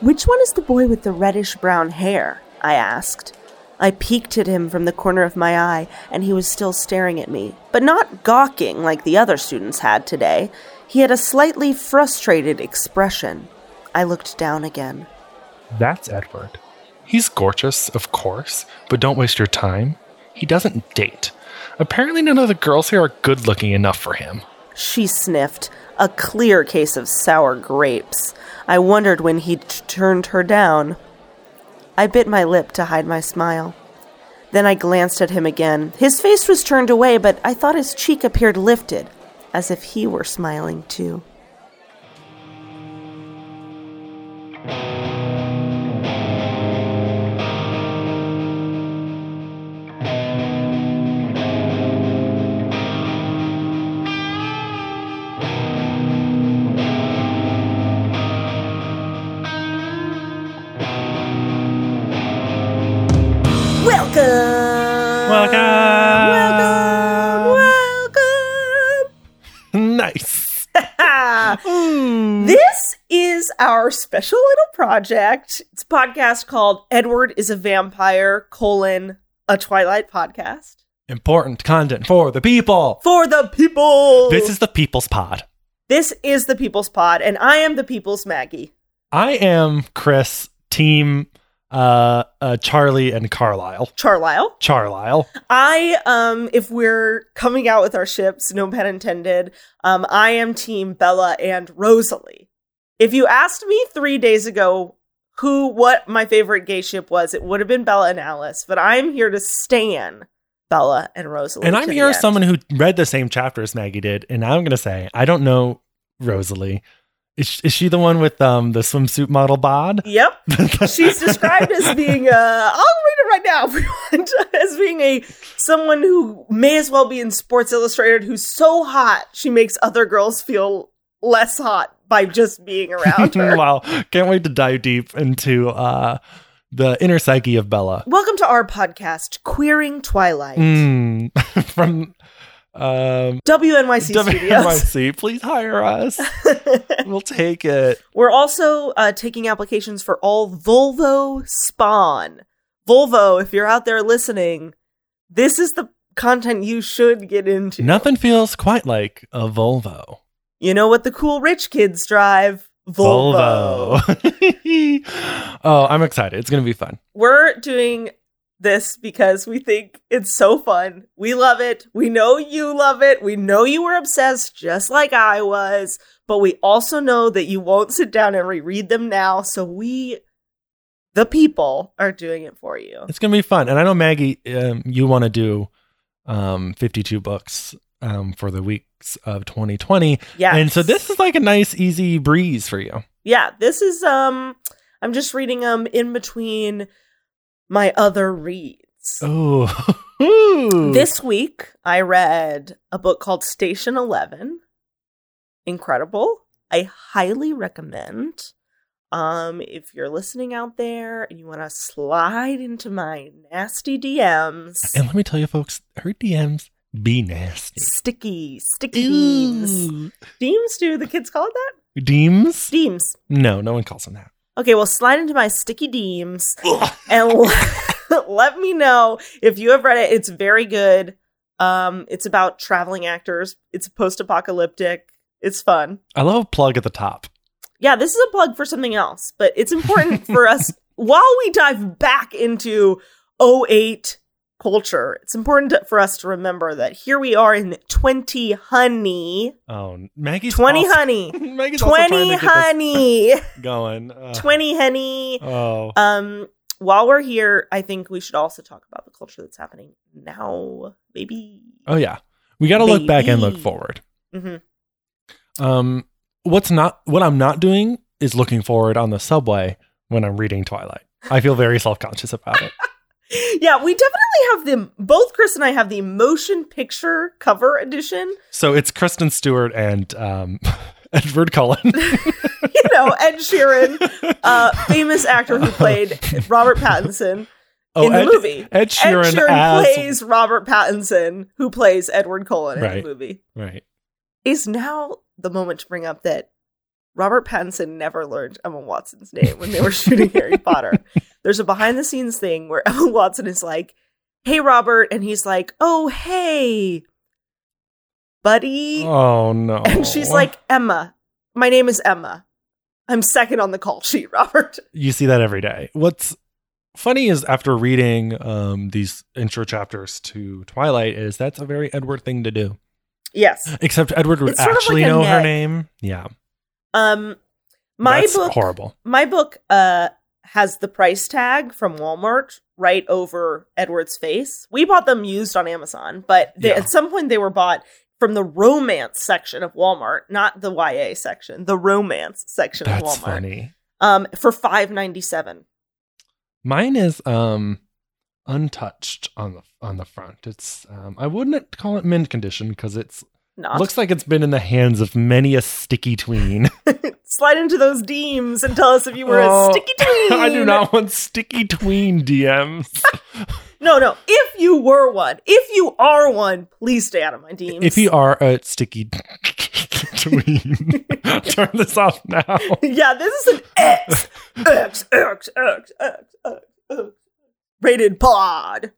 Which one is the boy with the reddish brown hair? I asked. I peeked at him from the corner of my eye, and he was still staring at me, but not gawking like the other students had today. He had a slightly frustrated expression. I looked down again. That's Edward. He's gorgeous, of course, but don't waste your time. He doesn't date. Apparently, none of the girls here are good looking enough for him. She sniffed, a clear case of sour grapes. I wondered when he'd turned her down. I bit my lip to hide my smile. Then I glanced at him again. His face was turned away, but I thought his cheek appeared lifted, as if he were smiling too. Our special little project. It's a podcast called Edward is a Vampire, colon, a Twilight podcast. Important content for the people. For the people! This is the People's Pod. This is the People's Pod, and I am the People's Maggie. I am Chris, team uh, uh, Charlie and Carlisle. Charlisle. Charlisle. I, um, if we're coming out with our ships, no pun intended, um, I am team Bella and Rosalie. If you asked me three days ago who, what my favorite gay ship was, it would have been Bella and Alice, but I'm here to stan Bella and Rosalie. And I'm here as someone who read the same chapter as Maggie did, and I'm gonna say I don't know Rosalie. Is, is she the one with um the swimsuit model bod? Yep. She's described as being uh I'll read it right now if you want as being a someone who may as well be in Sports Illustrated who's so hot she makes other girls feel less hot by just being around her. wow, can't wait to dive deep into uh the inner psyche of Bella. Welcome to our podcast, Queering Twilight. Mm, from um WNYC Studios. WNYC, please hire us. we'll take it. We're also uh, taking applications for all Volvo Spawn. Volvo, if you're out there listening, this is the content you should get into. Nothing feels quite like a Volvo. You know what the cool rich kids drive? Volvo. Volvo. oh, I'm excited. It's gonna be fun. We're doing this because we think it's so fun. We love it. We know you love it. We know you were obsessed just like I was, but we also know that you won't sit down and reread them now. So we, the people, are doing it for you. It's gonna be fun. And I know Maggie, um, you want to do um 52 books um for the of 2020. Yeah. And so this is like a nice, easy breeze for you. Yeah, this is um I'm just reading them in between my other reads. Oh, This week I read a book called Station 11. Incredible. I highly recommend. Um if you're listening out there and you want to slide into my nasty DMs, And let me tell you, folks, her DMs be nasty. sticky, sticky deems. Ooh. Deems do the kids call it that? Deems? Deems. No, no one calls them that. Okay, well slide into my sticky deems and let, let me know if you have read it. It's very good. Um, it's about traveling actors. It's post-apocalyptic. It's fun. I love a plug at the top. Yeah, this is a plug for something else, but it's important for us while we dive back into 08 culture. It's important to- for us to remember that here we are in 20 honey. Oh, Maggie's 20 also- honey. Maggie's 20 to honey. going. Uh, 20 honey. Oh, Um, while we're here, I think we should also talk about the culture that's happening now, baby. oh yeah. We got to look back and look forward. hmm Um, what's not what I'm not doing is looking forward on the subway when I'm reading Twilight. I feel very self conscious about it. Yeah, we definitely have the both Chris and I have the motion picture cover edition. So it's Kristen Stewart and um, Edward Cullen. You know, Ed Sheeran, uh, famous actor who played Robert Pattinson in the Ed, movie. Ed Sheeran, Ed Sheeran as plays Robert Pattinson, who plays Edward Cullen in the movie. right. Is now the moment to bring up that Robert Pattinson never learned Emma Watson's name when they were shooting Harry Potter. There's a behind the scenes thing where Emma Watson is like, "Hey Robert," and he's like, "Oh hey, buddy," Oh no. and she's like, "Emma, my name is Emma. I'm second on the call sheet, Robert." you see that every day. What's funny is after reading um, these intro chapters to Twilight, is that's a very Edward thing to do. Yes. Except Edward would It's sort of actually like know her name. Yeah, Um, my that's book, horrible. my book, uh, has the price tag from Walmart right over Edward's face. We bought them used on Amazon, but they, Yeah. at some point they were bought from the romance section of Walmart, not the YA section, the romance section of That's Walmart. funny. Um, for five ninety seven. Mine is um untouched on the on the front. It's um I wouldn't call it mint condition because it's Not looks like it's been in the hands of many a sticky tween. slide into those deems and tell us if you were Oh, a sticky tween. I do not want sticky tween DMs. No, no. If you were one, if you are one, please stay out of my DMs. if you are a sticky tween, turn this off now. yeah, this is an X, X, X, X, X, X, X. Rated pod.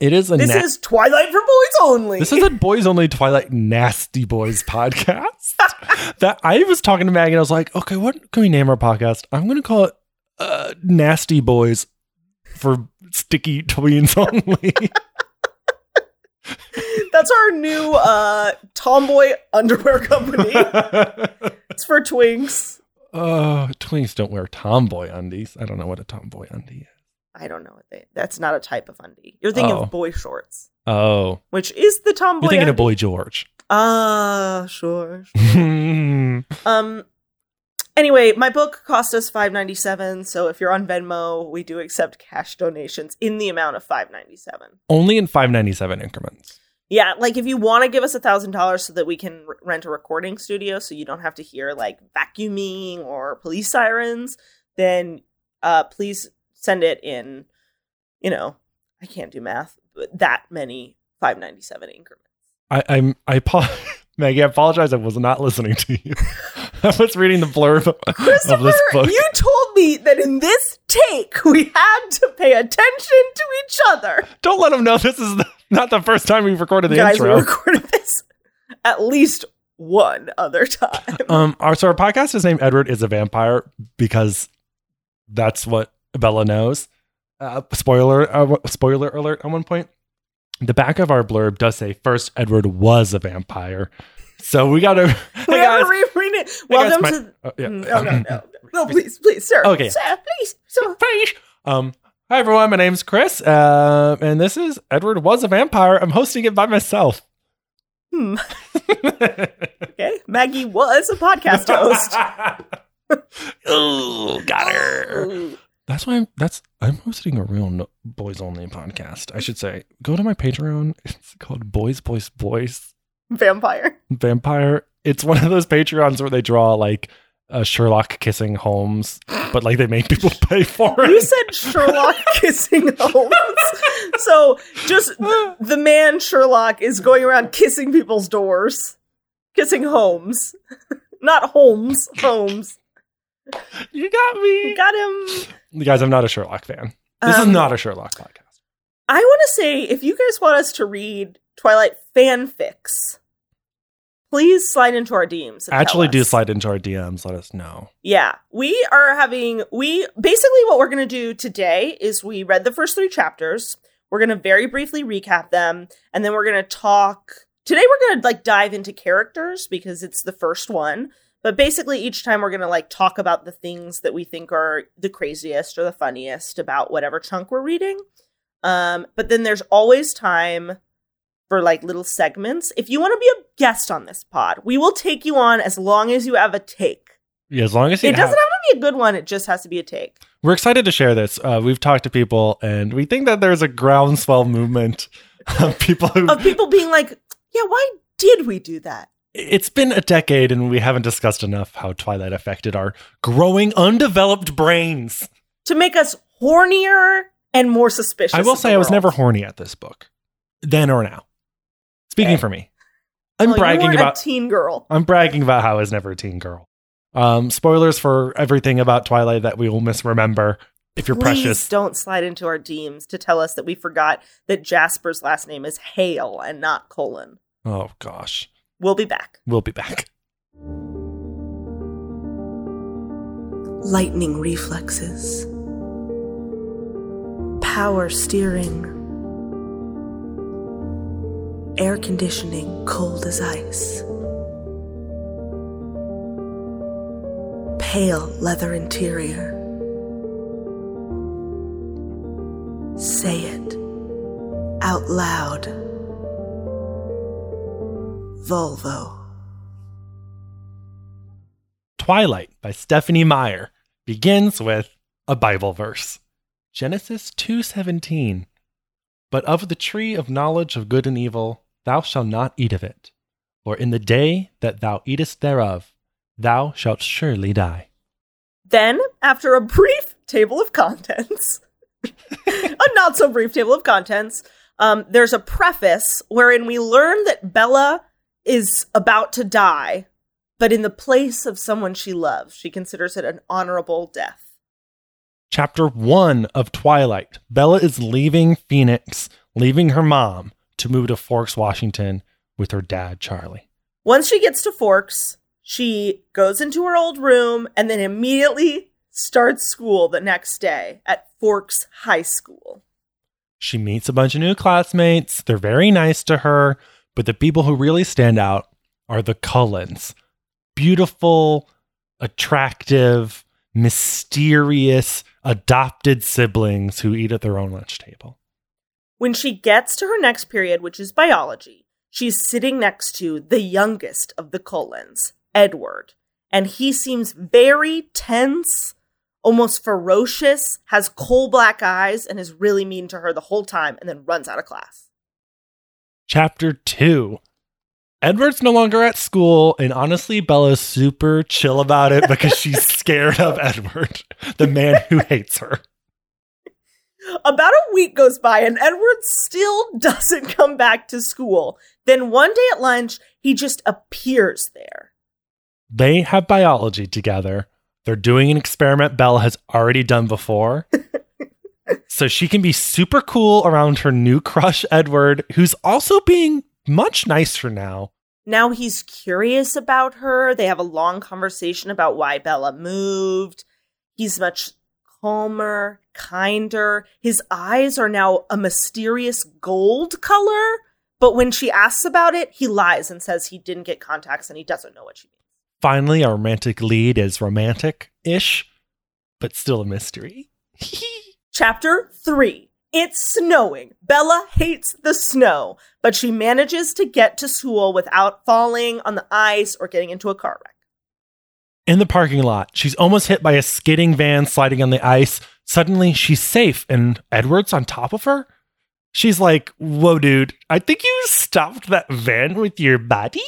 It is a This na- is Twilight for boys only. This is a boys only Twilight Nasty Boys podcast. that I was talking to Maggie and I was like, okay, what can we name our podcast? I'm gonna call it uh, Nasty Boys for sticky tweens only. That's our new uh tomboy underwear company. it's for twinks. oh, twinks don't wear tomboy undies. I don't know what a tomboy undie is. I don't know what they. That's not a type of undie. You're thinking Oh. of boy shorts, Oh, which is the tomboy. you're thinking of. Boy George. Ah, sure. sure. oh, Um. Anyway, my book cost us five ninety seven. So if you're on Venmo, we do accept cash donations in the amount of five ninety seven. Only in 597 increments. Yeah, like if you want to give us a thousand dollars so that we can r- rent a recording studio, so you don't have to hear like vacuuming or police sirens, then uh, please send it in. You know, I can't do math, but that many five ninety seven increments. I, I'm I Maggie, I apologize. I was not listening to you. I was reading the blurb of this book. you told me that in this take we had to pay attention to each other. Don't let them know this is the, not the first time we've recorded the Guys, we recorded this at least one other time. um, our so our podcast is named Edward is a vampire because that's what Bella knows. Uh, spoiler uh, spoiler alert. At one point, the back of our blurb does say first Edward was a vampire. So we gotta. we hey have guys. to reread it. Welcome my- to. Oh, yeah. Mm, No, no, no, no, please, please, sir. Okay. sir, please, sir. Please. Um, hi everyone, my name's Chris, uh, and this is Edward was a vampire. I'm hosting it by myself. Hmm. Okay, Maggie was a podcast host. oh, got her. That's why I'm. That's I'm hosting a real no, boys only podcast. I should say, go to my Patreon. It's called Boys, Boys, Boys Vampire. Vampire. It's one of those Patreons where they draw like a Sherlock kissing Holmes, but like they make people pay for it. You said Sherlock kissing Holmes. So just the man Sherlock is going around kissing people's doors, kissing Holmes, not Holmes, Holmes. You got me, You got him. You guys. I'm not a Sherlock fan. This is Um, not a Sherlock podcast. I want to say if you guys want us to read Twilight fanfics, please slide into our DMs. Actually, do slide into our DMs. Let us know. Yeah, we are having we basically what we're going to do today is we read the first 3 chapters. We're going to very briefly recap them and then we're going to talk Today we're going to like dive into characters because it's the first one. But basically each time we're going to like talk about the things that we think are the craziest or the funniest about whatever chunk we're reading. Um but then there's always time for like little segments. If you want to be a guest on this pod, we will take you on as long as you have a take. Yeah, as long as you It doesn't have to be a good one. It just has to be a take. We're excited to share this. Uh, we've talked to people, and we think that there's a groundswell movement of people who. Of people being like, yeah, why did we do that? It's been a decade, and we haven't discussed enough how Twilight affected our growing, undeveloped brains. To make us hornier and more suspicious. I will say I was never horny at this book, then or now. Speaking Okay. for me, I'm Well, bragging about. a teen girl. I'm bragging about how I was never a teen girl. Um, spoilers for everything about Twilight that we will misremember. If you're Please precious, don't slide into our DMs to tell us that we forgot that Jasper's last name is Hale and not Cullen. oh gosh, We'll be back. we'll be back. lightning reflexes, power steering, air conditioning cold as ice, pale leather interior. Say it out loud. Volvo. Twilight by Stephenie Meyer begins with a Bible verse. Genesis 2:17. But of the tree of knowledge of good and evil thou shalt not eat of it, for in the day that thou eatest thereof thou shalt surely die. Then, after a brief table of contents, a not so brief table of contents, um, there's a preface wherein we learn that Bella is about to die, but in the place of someone she loves. She considers it an honorable death. Chapter 1 of Twilight. Bella is leaving Phoenix, leaving her mom to move to Forks, Washington with her dad, Charlie. Once she gets to Forks, she goes into her old room and then immediately starts school the next day at Forks High School. She meets a bunch of new classmates. They're very nice to her, but the people who really stand out are the Cullens. Beautiful, attractive, mysterious, adopted siblings who eat at their own lunch table. When she gets to her next period, which is biology, she's sitting next to the youngest of the Cullens, Edward, and he seems very tense, almost ferocious, has coal black eyes, and is really mean to her the whole time, and then runs out of class. Chapter 2 Edward's no longer at school, and honestly, Bella's super chill about it because she's scared of Edward, the man who hates her. About a week goes by, and Edward still doesn't come back to school. Then one day at lunch, he just appears there. They have biology together. They're doing an experiment Bella has already done before. so she can be super cool around her new crush, Edward, who's also being much nicer now. Now he's curious about her. They have a long conversation about why Bella moved. He's much calmer, kinder. His eyes are now a mysterious gold color. But when she asks about it, he lies and says he didn't get contacts and he doesn't know what she means. Finally, our romantic lead is romantic ish, but still a mystery. Chapter 3 It's snowing. Bella hates the snow, but she manages to get to school without falling on the ice or getting into a car wreck. In the parking lot, she's almost hit by a skidding van sliding on the ice. Suddenly, she's safe, and Edward's on top of her. She's like, Whoa, dude, I think you stopped that van with your body?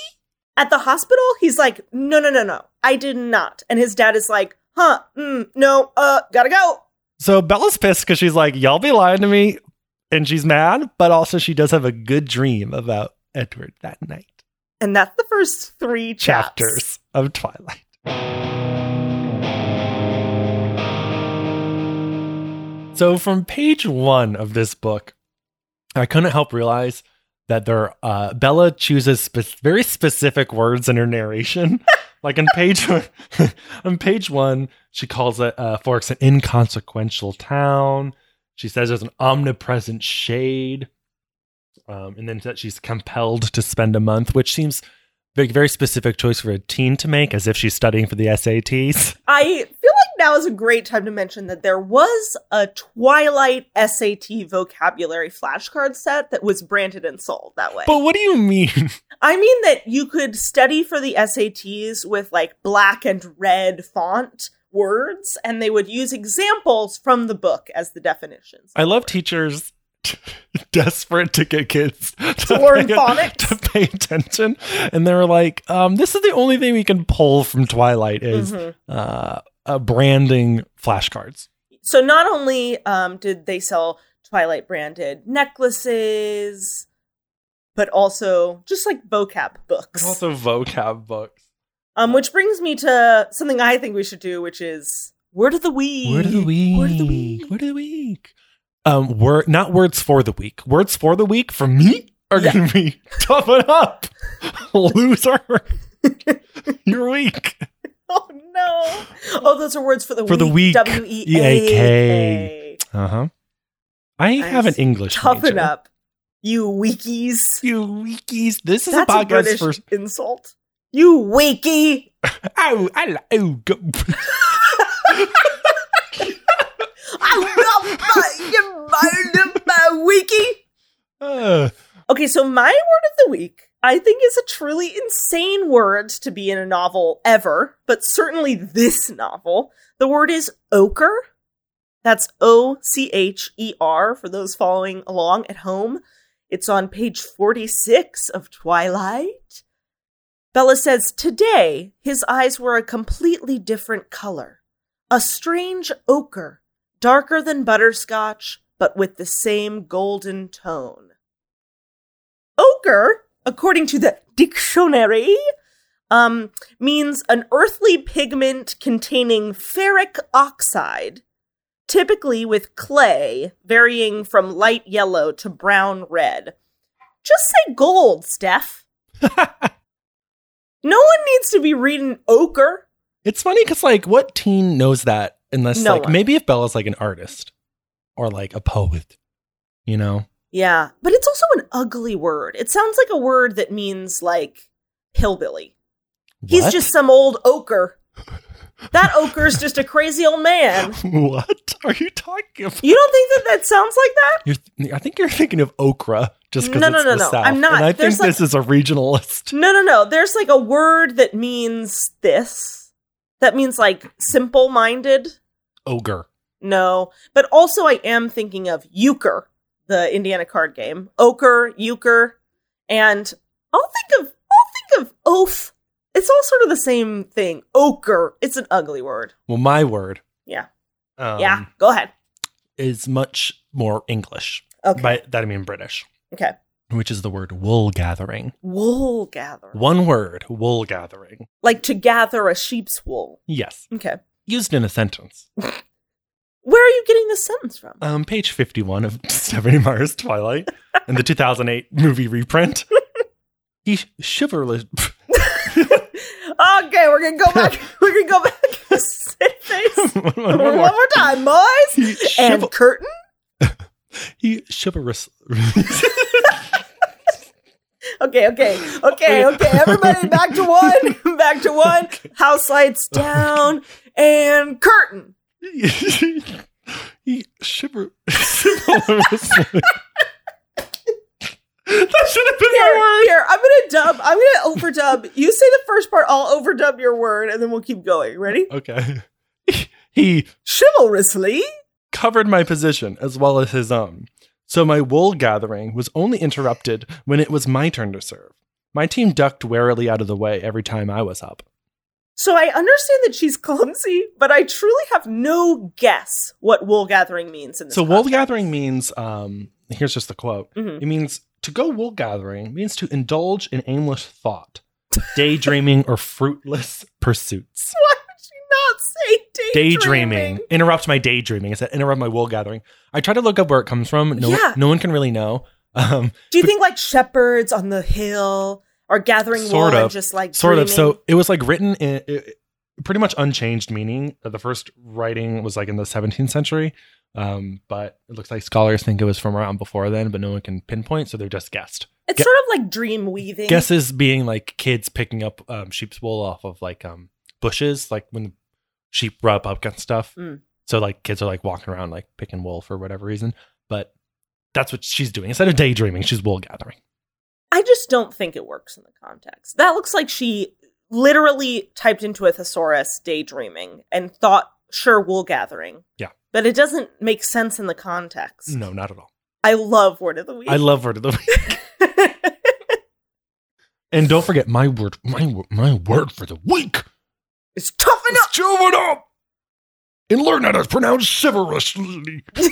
At the hospital, he's like, no, no, no, no, I did not. And his dad is like, huh, mm, no, uh, gotta go. So Bella's pissed because she's like, Y'all be lying to me. And she's mad, but also she does have a good dream about Edward that night. And that's the first three chaps. Chapters of Twilight. So, from page one of this book, I couldn't help realize that there, uh, Bella chooses spe- very specific words in her narration. like on page one, on page one, she calls it uh, Forks an inconsequential town. She says there's an omnipresent shade, um, and then that she's compelled to spend a month, which seems very very specific choice for a teen to make, as if she's studying for the SATs. I feel like now is a great time to mention that there was a Twilight SAT vocabulary flashcard set that was branded and sold that way. But what do you mean? I mean that you could study for the SATs with like black and red font words, and they would use examples from the book as the definitions. I love teachers desperate to get kids to, learn pay, phonics. to pay attention, and they were like, um, "This is the only thing we can pull from Twilight is Mhm. uh, uh, branding flashcards." So not only um, did they sell Twilight branded necklaces, but also just like vocab books. But also vocab books. Um, which brings me to something I think we should do, which is word of the week. Word of the week. Word of the week. Word of the week. Um, word not words for the week. Words for the week for me are Yeah. gonna be toughen up, loser. You're weak. Oh no! Oh, those are words for the week. For the week. W e a k. Uh huh. I have an English. Toughen major. up, you weekies. you weakies. This is That's a a, podcast British for. insult. You weakie. Ow! I oh, go. Weakie. Uh, Okay, so my word of the week, I think, is a truly insane word to be in a novel ever, but certainly this novel. The word is ochre. That's O C H E R for those following along at home. It's on page 46 of Twilight. Bella says, Today, his eyes were a completely different color. A strange ochre, darker than butterscotch, but with the same golden tone. Ochre, according to the dictionary, um, means an earthly pigment containing ferric oxide, typically with clay, varying from light yellow to brown red. Just say gold, Steph. No one needs to be reading ochre. it's funny because, like, what teen knows that unless, No like, one. maybe if Bella's like an artist or like a poet, you know? Yeah, but it's also an ugly word. It sounds like a word that means like hillbilly. He's just some old ochre. That ochre's just a crazy old man. what are you talking about? You don't think that that sounds like that? You're, I think you're thinking of okra just because No, it's no, no, the no. South. I'm not. And I think like- this is a regionalist. No, no, no. There's like a word that means this. That means like simple minded. Ogre. No. But also, I am thinking of euchre, the Indiana card game. Ochre, euchre. And I'll think of, I'll think of oaf. It's all sort of the same thing. Ochre. It's an ugly word. Well, my word. Yeah. Um, yeah. Go ahead. Is much more English. Okay. By that I mean British, okay. which is the word wool gathering. Wool gathering. One word, wool gathering. Like to gather a sheep's wool. Yes. Okay. Used in a sentence. Where are you getting this sentence from? Um, page 51 of Stephenie Meyer's Twilight and the 2008 movie reprint. He chivalrous. okay, we're gonna go back. we're gonna go back. Sit face. one, One more. more time, boys. He, And chival- curtain. he chivalrous. Okay, okay, okay, okay. Everybody, back to one. Back to one. House lights down and curtain. He shiver chivalrously. that should have been Here, my word. here. I'm gonna dub. I'm gonna overdub. You say the first part. I'll overdub your word, and then we'll keep going. Ready? Okay. He Chivalrously. covered my position as well as his own. So my wool gathering was only interrupted when it was my turn to serve. My team ducked warily out of the way every time I was up. So I understand that she's clumsy, but I truly have no guess what wool gathering means in this. So wool gathering means um here's just the quote. Mhm. It means to go wool gathering means to indulge in aimless thought, daydreaming or fruitless pursuits. Why would she not say daydreaming? Daydreaming. Interrupt my daydreaming. I said interrupt my wool gathering. I tried to look up where it comes from. No, Yeah. no one can really know. Um, Do you think like shepherds on the hill are gathering Sort wool and of. just like sort of. So it was like written in it, pretty much unchanged meaning. The first writing was like in the 17th century, um, but it looks like scholars think it was from around before then, but no one can pinpoint, so they're just guessed. it's Gu- sort of like dream weaving. Guesses being like kids picking up um, sheep's wool off of like um, bushes, like when sheep rub up against stuff. Mm. So like kids are like walking around like picking wool for whatever reason, but that's what she's doing instead of daydreaming. She's wool gathering. I just don't think it works in the context. That looks like she literally typed into a thesaurus daydreaming and thought, sure, wool gathering. Yeah. But it doesn't make sense in the context. No, not at all. I love word of the week. I love word of the week. And don't forget my word, my my word for the week. it's toughen up. Chew it up and learn how to pronounce chivalrously.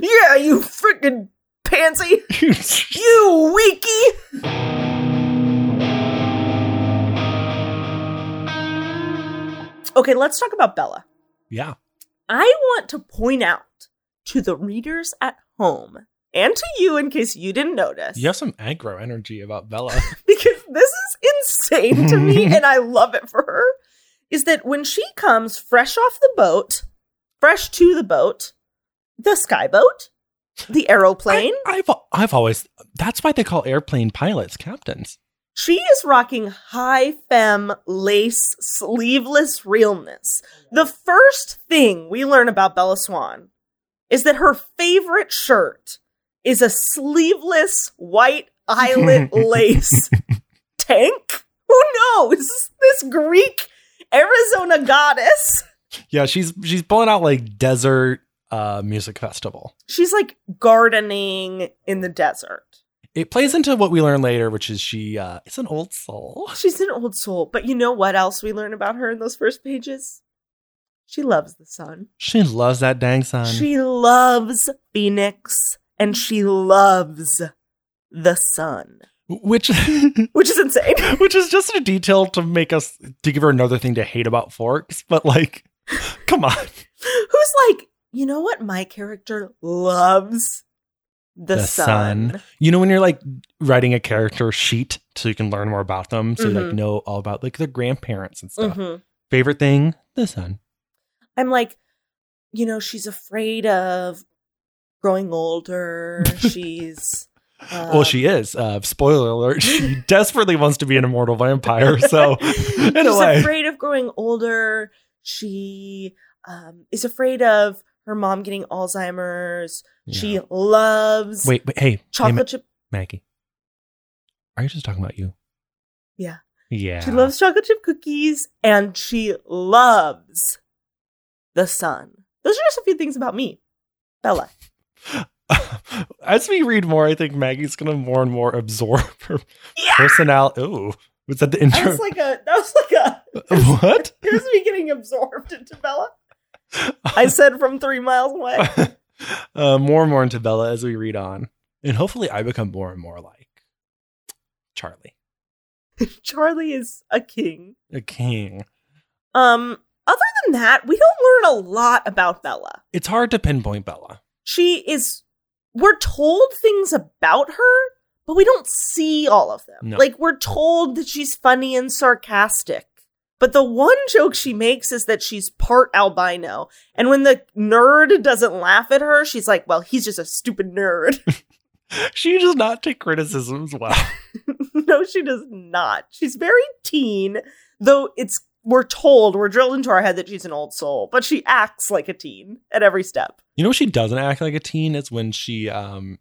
Yeah, you freaking pansy. You weakie. Okay, let's talk about Bella. Yeah. I want to point out to the readers at home and to you in case you didn't notice. You have some aggro energy about Bella. because this is insane to me and I love it for her. Is that when she comes fresh off the boat, fresh to the boat, the sky boat, the aeroplane, I, have I've always that's why they call airplane pilots captains. she is rocking high femme lace sleeveless realness. The first thing we learn about Bella Swan is that her favorite shirt is a sleeveless white eyelet lace tank. Who knows? This Greek Arizona goddess. Yeah, she's she's pulling out like desert uh music festival. She's like gardening in the desert. It plays into what we learn later, which is she uh is an old soul. She's an old soul, but you know what else we learn about her in those first pages? She loves the sun. She loves that dang sun. She loves Phoenix and she loves the sun, which which is insane. which is just a detail to make us to give her another thing to hate about Forks, but like come on. Who's like, you know what my character loves? The, sun. You know when you're like writing a character sheet so you can learn more about them, so you like Mhm. know all about like their grandparents and stuff. Mhm. Favorite thing, the sun. I'm like, you know, she's afraid of growing older. She's uh, well, she is. Uh, spoiler alert: she desperately wants to be an immortal vampire. So, in she's a way, afraid of growing older. She um, is afraid of her mom getting Alzheimer's. She loves wait, wait, hey, hey, chocolate Ma- chip. Maggie, are you just talking about you? Yeah. Yeah. She loves chocolate chip cookies and she loves the sun. Those are just a few things about me, Bella. As we read more, I think Maggie's gonna more and more absorb her Yeah, personality. Ooh, was that the that intro? was like a that was like a what? here's me getting absorbed into Bella. I said from three miles away. uh, more and more into Bella as we read on, and hopefully, I become more and more like Charlie, Charlie is a king. a king. Um, other than that, we don't learn a lot about Bella. It's hard to pinpoint Bella. She is we're told things about her, but we don't see all of them. No. Like we're told that she's funny and sarcastic. But the one joke she makes is that she's part albino. And when the nerd doesn't laugh at her, she's like, well, he's just a stupid nerd. She does not take criticisms well. no, she does not. She's very teen, though it's we're told, we're drilled into our head that she's an old soul, but she acts like a teen at every step. You know, she doesn't act like a teen is when she um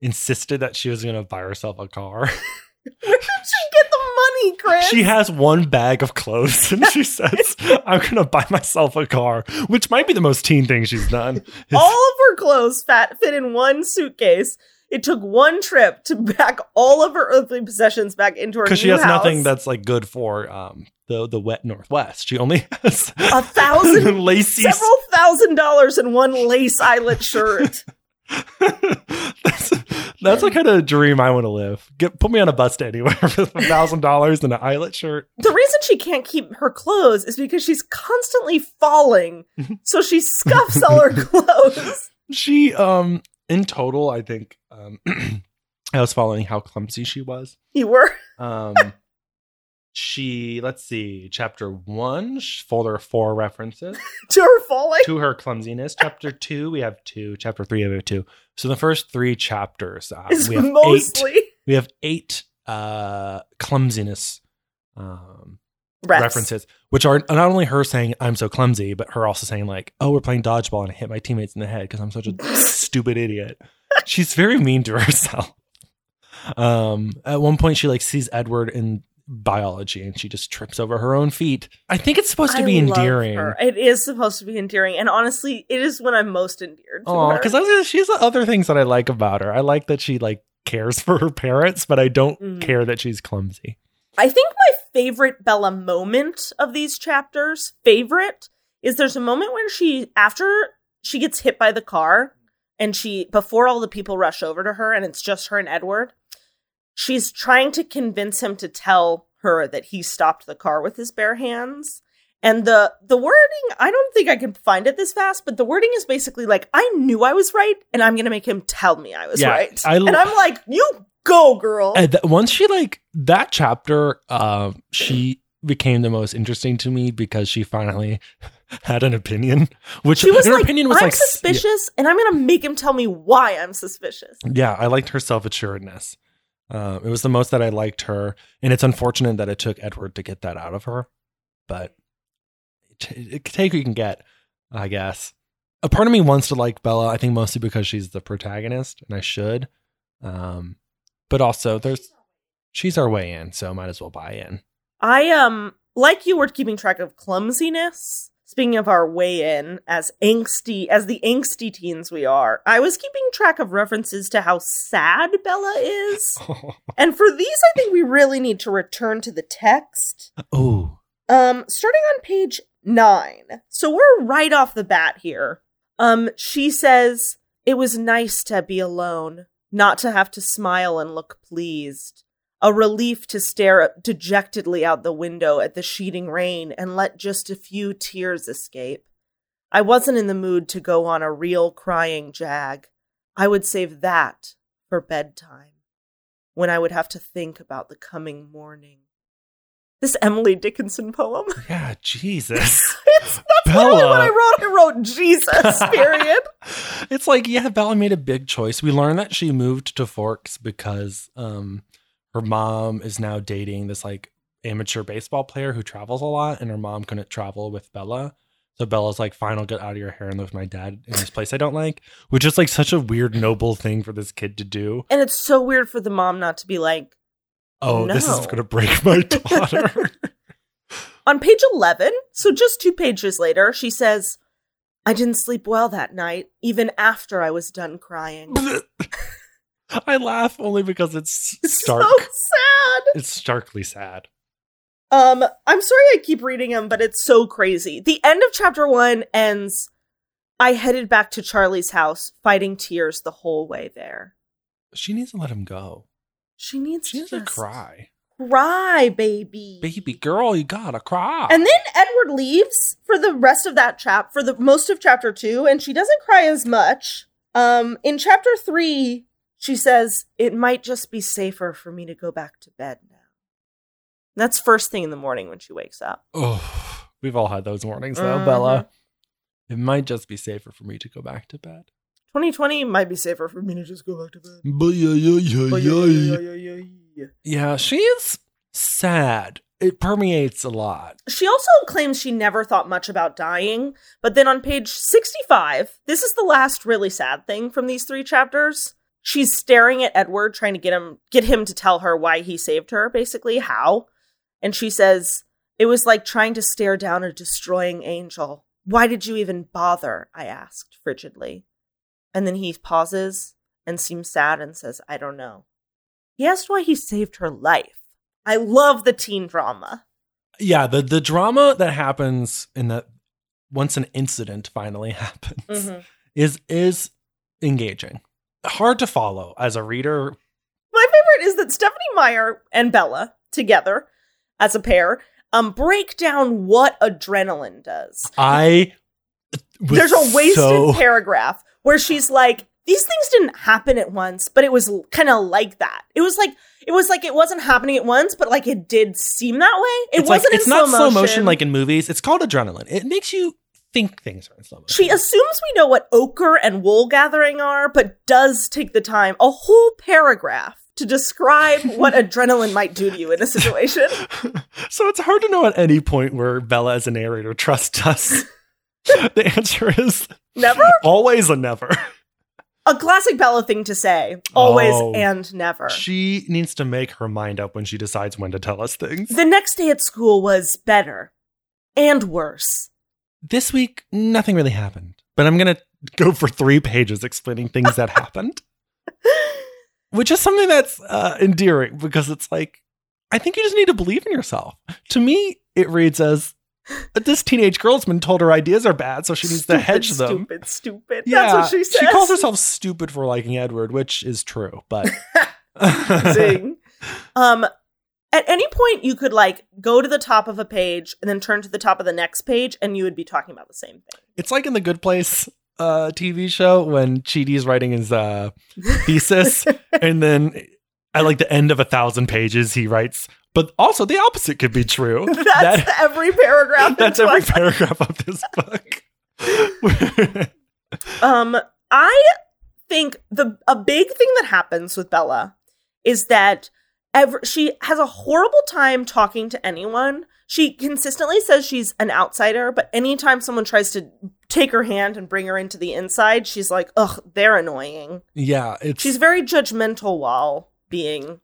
insisted that she was going to buy herself a car. Where did she get the money, Chris? She has one bag of clothes and she says, I'm going to buy myself a car, which might be the most teen thing she's done. all of her clothes fat fit in one suitcase. It took one trip to pack all of her earthly possessions back into her Because she has nothing that's like good for um the the wet northwest. She only has a thousand, lacy. several thousand dollars in one lace eyelet shirt. that's that's the kind of dream I want to live. Get put me on a bus to anywhere for a thousand dollars and an eyelet shirt. the reason she can't keep her clothes is because she's constantly falling, so she scuffs all her clothes. She um in total, I think um I was following how clumsy she was. You were Um she let's see, chapter one, folder four references to her falling. to her clumsiness. Chapter two, we have two. Chapter three, we have two. So the first three chapters, uh, we have eight. We have eight uh clumsiness um refs. references, which are not only her saying "I'm so clumsy," but her also saying like, "Oh, we're playing dodgeball and I hit my teammates in the head because I'm such a stupid idiot." She's very mean to herself. Um, at one point, she like sees Edward in biology and she just trips over her own feet. I think it's supposed to I be endearing. her. It is supposed to be endearing, and honestly, it is when I'm most endeared. To Oh, her. because she's the other things that I like about her. I like that she like cares for her parents, but I don't Mhm. care that she's clumsy. I think my favorite Bella moment of these chapters, favorite, is there's a moment when she, after she gets hit by the car, and she, before all the people rush over to her, and it's just her and Edward, she's trying to convince him to tell her that he stopped the car with his bare hands. And the the wording, I don't think I can find it this fast, but the wording is basically like, I knew I was right, and I'm gonna make him tell me I was Yeah, right. I l- and I'm like, you go, girl. And th- once she like that chapter, uh, she became the most interesting to me because she finally had an opinion. Which she was her like, opinion was I'm like suspicious, and I'm gonna make him tell me why I'm suspicious. Yeah, I liked her self assuredness. Uh, it was the most that I liked her, and it's unfortunate that it took Edward to get that out of her. But it, take what you can get, I guess. A part of me wants to like Bella. I think mostly because she's the protagonist, and I should. Um, but also, there's she's our way in, so might as well buy in. I um like you were keeping track of clumsiness. Speaking of our way in as angsty as the angsty teens we are, I was keeping track of references to how sad Bella is. And for these I think we really need to return to the text. oh, Um starting on page 9. So we're right off the bat here. Um she says it was nice to be alone, not to have to smile and look pleased a relief to stare dejectedly out the window at the sheeting rain and let just a few tears escape. I wasn't in the mood to go on a real crying jag. I would save that for bedtime, when I would have to think about the coming morning. This Emily Dickinson poem. yeah, Jesus. it's that's literally what I wrote. I wrote Jesus, period. it's like yeah bella made a big choice we learned that she moved to forks because um her mom is now dating this like amateur baseball player who travels a lot and her mom couldn't travel with bella so bella's like fine i'll get out of your hair and live with my dad in this place i don't like which is like such a weird noble thing for this kid to do and it's so weird for the mom not to be like, oh this is No. gonna break my daughter On page 11, so just two pages later, she says, I didn't sleep well that night, even after I was done crying. i laugh only because it's It's stark so sad. it's starkly sad Um, I'm sorry I keep reading them, but it's so crazy. The end of chapter one ends. I headed back to Charlie's house, fighting tears the whole way there. she needs to let him go She needs she to needs to cry cry, baby. baby girl, you gotta cry. And then Edward leaves for the rest of that chap for the most of chapter two, and she doesn't cry as much. Um, in chapter three, she says, It might just be safer for me to go back to bed now. That's first thing in the morning when she wakes up. oh, we've all had those mornings though, Mhm. Bella. It might just be safer for me to go back to bed. 2020 might be safer for me to just go back to bed. Yeah, she is sad. It permeates a lot. She also claims she never thought much about dying, but then on page 65, this is the last really sad thing from these three chapters. She's staring at Edward trying to get him get him to tell her why he saved her, basically, how. And she says, "It was like trying to stare down a destroying angel. Why did you even bother?" I asked frigidly. And then he pauses and seems sad and says, "I don't know." He asked why he saved her life. I love the teen drama. Yeah, the the drama that happens in that once an incident finally happens Mhm. is is engaging. Hard to follow as a reader. My favorite is that Stephenie Meyer and Bella together as a pair um break down what adrenaline does. I was There's a wasted so- paragraph where she's like these things didn't happen at once, but it was kind of like that. It was like it was like it wasn't happening at once, but like it did seem that way. It it's wasn't it's in not slow slow motion like in movies. It's called adrenaline. It makes you think things are in slow motion. She assumes we know what ochre and wool gathering are, but does take the time, a whole paragraph, to describe what adrenaline might do to you in a situation. so it's hard to know at any point where Bella as a narrator trusts us. the answer is Never? always a never. A classic Bella thing to say. Always Oh. and never. She needs to make her mind up when she decides when to tell us things. The next day at school was better and worse. This week, nothing really happened, but I'm going to go for three pages explaining things that happened, which is something that's uh, endearing because it's like, I think you just need to believe in yourself. To me, it reads as this teenage girl's been told her ideas are bad, so she needs to hedge them. Stupid, stupid. Yeah, That's what she says. She calls herself stupid for liking Edward, which is true, but Zing. Um, at any point you could like go to the top of a page and then turn to the top of the next page and you would be talking about the same thing. It's like in the Good Place uh, TV show when Chidi's writing his uh, thesis, and then at like the end of a thousand pages, he writes, "But also the opposite could be true." That's That- every paragraph. that's every paragraph of this book. Um, I think the a big thing that happens with Bella is that ever she has a horrible time talking to anyone. She consistently says she's an outsider, but anytime someone tries to take her hand and bring her into the inside, she's like, "Ugh, they're annoying." yeah, She's very judgmental while being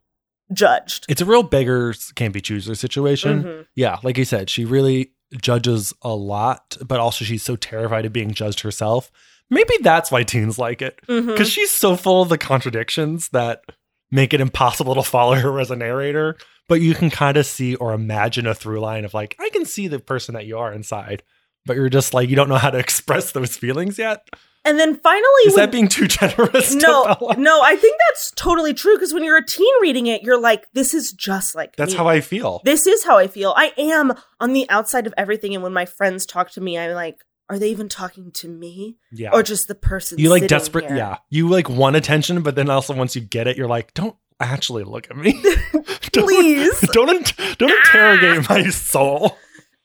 judged. it's a real beggars can't be choosers situation. Mhm. Yeah, like you said, she really judges a lot, but also she's so terrified of being judged herself. Maybe that's why teens like it. Because she's so full of the contradictions that make it impossible to follow her as a narrator. But you can kind of see or imagine a through line of like, I can see the person that you are inside, but you're just like, you don't know how to express those feelings yet. And then finally, Is when- that being too generous? no, Bella? no, I think that's totally true because when you're a teen reading it, you're like, this is just like That's me. how I feel. This is how I feel. I am on the outside of everything, and when my friends talk to me, I'm like, are they even talking to me yeah. or just the person? you like desperate. here? Yeah. You like want attention, but then also once you get it, you're like, don't actually look at me. Don't- Please. Don't, don't interrogate my soul.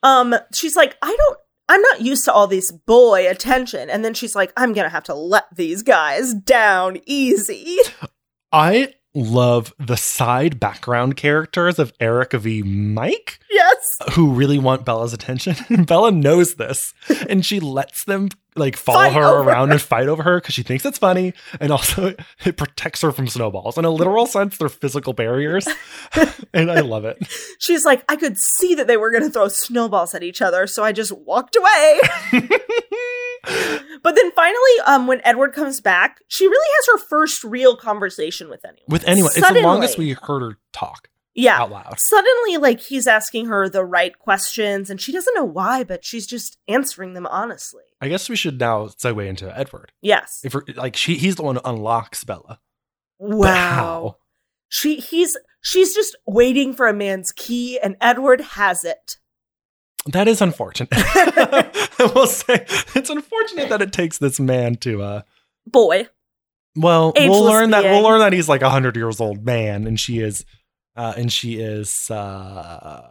Um, she's like, I don't. I'm not used to all this boy attention, and then she's like, I'm gonna have to let these guys down easy. I love the side background characters of Eric v. Mike, yes, who really want Bella's attention. And Bella knows this, and she lets them like follow Fight her around and fight over her because she thinks it's funny, and also it protects her from snowballs. In a literal sense, they're physical barriers, and I love it. she's like, I could see that they were gonna throw snowballs at each other, so I just walked away. But then finally, um, when Edward comes back, she really has her first real conversation with anyone. With anyone, it's the longest we heard her talk yeah. out loud. Suddenly, like he's asking her the right questions, and she doesn't know why, but she's just answering them honestly. I guess we should now segue into Edward. Yes. If we're, like she, he's the one who unlocks Bella. Wow. She he's she's just waiting for a man's key, and Edward has it. That is unfortunate. I will say it's unfortunate that it takes this man to uh Boy. well we'll Ageless learn that we'll learn that he's like a hundred years old man and she is uh and she is uh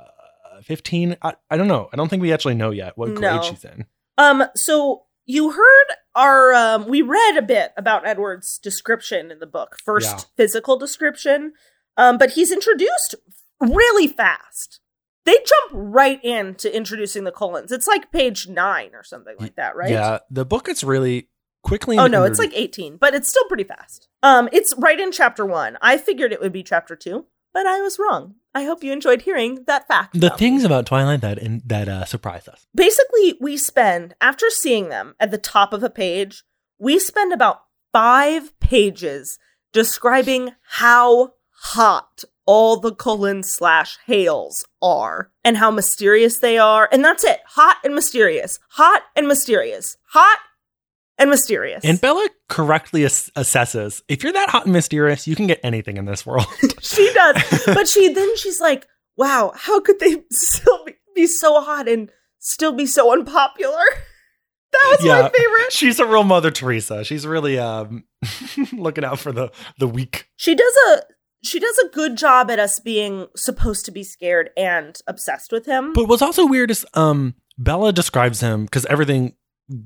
15 I, I don't know i don't think we actually know yet what grade No. she's in Um, so you heard our um we read a bit about Edward's description in the book. First Yeah. physical description. Um, but he's introduced really fast. They jump right into introducing the Cullens. It's like page nine or something like that, right? yeah the book is really quickly Oh no, it's like 18, but it's still pretty fast. Um, it's right in chapter one. I figured it would be chapter two, but I was wrong. I hope you enjoyed hearing that fact. the me. things about twilight that in, that uh surprise us basically we spend after seeing them at the top of a page we spend about five pages describing how hot all the Cullen slash Hales are and how mysterious they are. And that's it. Hot and mysterious. Hot and mysterious. Hot and mysterious. And bella correctly ass- assesses if you're that hot and mysterious you can get anything in this world. She does. But she then she's like wow how could they still be, be so hot and still be so unpopular? That was my favorite. She's a real mother teresa. She's really um looking out for the the weak. She does a she does a good job at us being supposed to be scared and obsessed with him. But what's also weird is um Bella describes him because everything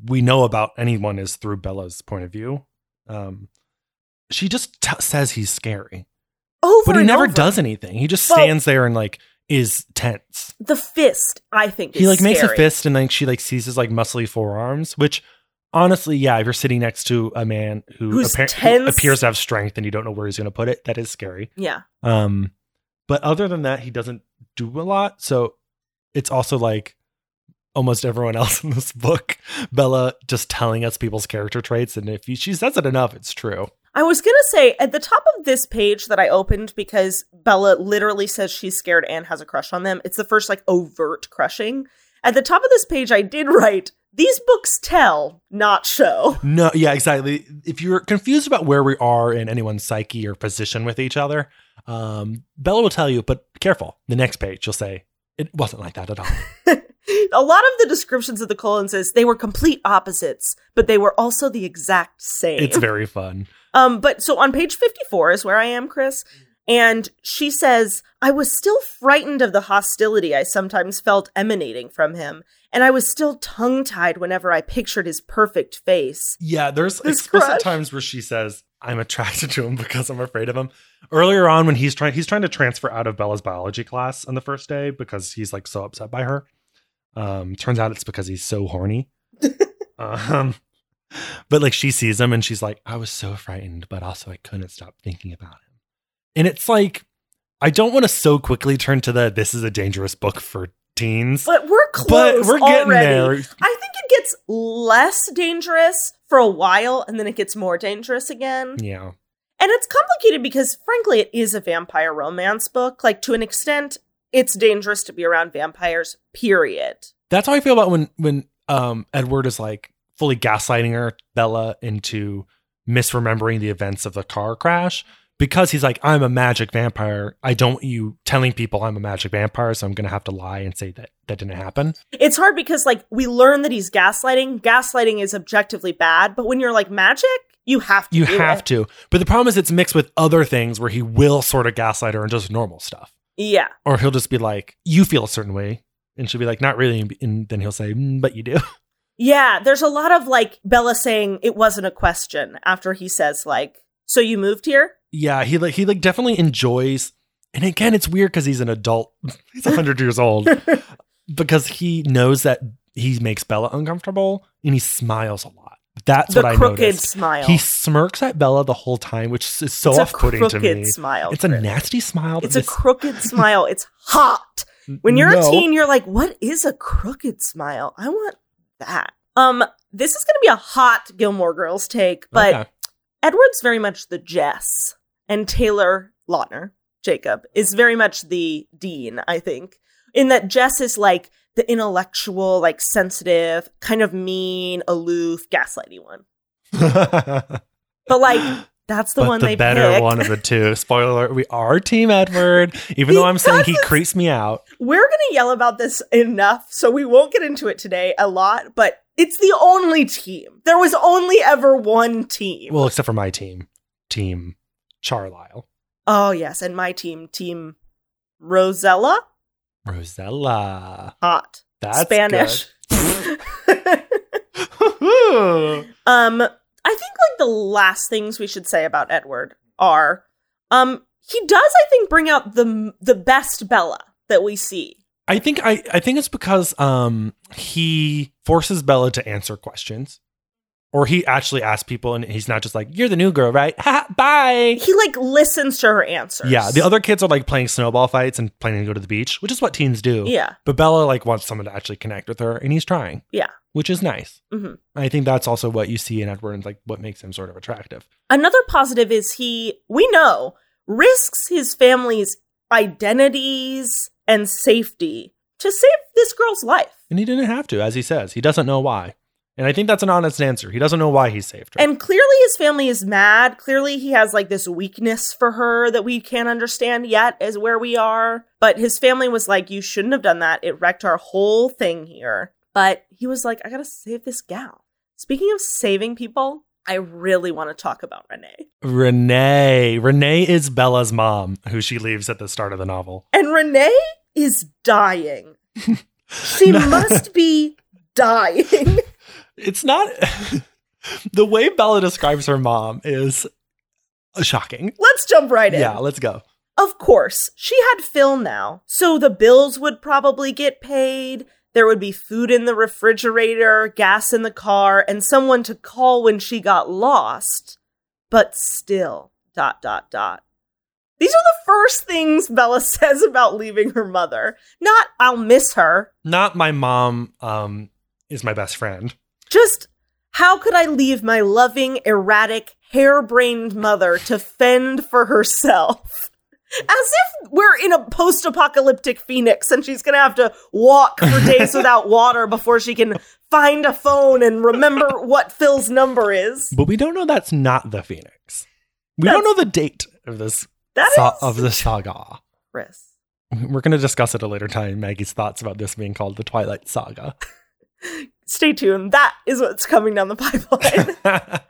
we know about anyone is through Bella's point of view. Um, she just t- says he's scary, over but he never over. does anything. He just Well- stands there and like is tense. The fist, I think, He is like makes a fist and then she like sees his like muscly forearms, which honestly, yeah, if you're sitting next to a man who, Who's who appears to have strength and you don't know where he's going to put it, that is scary. Yeah, Um, but other than that, he doesn't do a lot. So it's also like almost everyone else in this book, Bella just telling us people's character traits, and if she says it enough, it's true. I was gonna say at the top of this page that I opened because Bella literally says she's scared and has a crush on them. It's the first like overt crushing. At the top of this page, I did write these books tell, not show. No, yeah, exactly. If you're confused about where we are in anyone's psyche or position with each other, um, Bella will tell you, but careful. The next page, you'll say, it wasn't like that at all. a lot of the descriptions of the Collinses, they were complete opposites, but they were also the exact same. It's very fun. Um, but so on page 54 is where I am, Chris. And she says, I was still frightened of the hostility I sometimes felt emanating from him, and I was still tongue tied whenever I pictured his perfect face. Yeah, there's This explicit crush. times where she says, "I'm attracted to him because I'm afraid of him." Earlier on, when he's trying, he's trying to transfer out of Bella's biology class on the first day because he's like so upset by her. Um, turns out it's because he's so horny. um, but like she sees him and she's like, "I was so frightened, but also I couldn't stop thinking about him." And it's like, I don't want to so quickly turn to the "this is a dangerous book for teens," But we're close but we're getting already. there. I think it gets less dangerous for a while, and then it gets more dangerous again. Yeah. And it's complicated because, frankly, it is a vampire romance book. Like, to an extent, it's dangerous to be around vampires, period. That's how I feel about when when um Edward is like fully gaslighting her Bella into misremembering the events of the car crash because he's like I'm a magic vampire. I don't want you telling people I'm a magic vampire, so I'm going to have to lie and say that that didn't happen. It's hard because, like, we learn that he's gaslighting. Gaslighting is objectively bad, but when you're like magic, you have to. You have it. to. But the problem is it's mixed with other things where he will sort of gaslight her and just normal stuff. Yeah. Or he'll just be like, "You feel a certain way." And she'll be like, "Not really." And then he'll say, "Mm, "But you do." Yeah. There's a lot of like Bella saying it wasn't a question after he says, like, so you moved here? Yeah he like he like definitely enjoys and again it's weird because he's an adult he's 100 years old because he knows that he makes bella uncomfortable and he smiles a lot that's the what i crooked noticed smile. he smirks at bella the whole time which is so it's off-putting to me smile. it's a Chris. nasty smile It's a this- crooked smile. It's hot. When you're a teen, you're like, what is a crooked smile? I want that. Um, this is gonna be a hot Gilmore Girls take, but Okay. Edward's very much the Jess, and Taylor Lautner, Jacob, is very much the Dean, I think. In that Jess is like the intellectual, like sensitive, kind of mean, aloof, gaslighty one. But like that's the but one the they better pick. one of the two. Spoiler: We are Team Edward, even though I'm saying he creeps me out. We're going to yell about this enough, so we won't get into it today a lot, but it's the only team. There was only ever one team. Well, except for my team, Team Charlisle, oh, yes, and my team, Team Rosella, Rosella. hot. That's Spanish. um, I think like the last things we should say about Edward are um he does I think bring out the the best Bella that we see. I think I, I think it's because um he forces Bella to answer questions. Or he actually asks people and he's not just like, You're the new girl, right? Ha bye. He like listens to her answers. Yeah. The other kids are like playing snowball fights and planning to go to the beach, which is what teens do. Yeah. But Bella like wants someone to actually connect with her and he's trying. Yeah. Which is nice. Mhm. I think that's also what you see in Edward and like what makes him sort of attractive. Another positive is he, we know, risks his family's identities and safety to save this girl's life. And he didn't have to, as he says. He doesn't know why. And I think that's an honest answer. He doesn't know why he saved her. And clearly his family is mad. Clearly he has like this weakness for her that we can't understand yet is where we are. But his family was like, you shouldn't have done that. It wrecked our whole thing here. But he was like, I gotta save this gal. Speaking of saving people, I really want to talk about Renee. Renee. Renee is Bella's mom, who she leaves at the start of the novel. And Renee is dying. She must be dying. It's not the way Bella describes her mom is shocking. Let's jump right in. Yeah, let's go. Of course, she had Phil now, so the bills would probably get paid. There would be food in the refrigerator, gas in the car, and someone to call when she got lost. But still, dot, dot, dot. These are the first things Bella says about leaving her mother. Not, I'll miss her. Not my mom um is my best friend. Just, how could I leave my loving, erratic, harebrained mother to fend for herself? As if we're in a post apocalyptic Phoenix and she's going to have to walk for days without water before she can find a phone and remember what Phil's number is. But we don't know that's not the Phoenix. We don't know the date of this is of the saga. Chris. We're going to discuss at a later time Maggie's thoughts about this being called the Twilight Saga. Stay tuned. That is what's coming down the pipeline.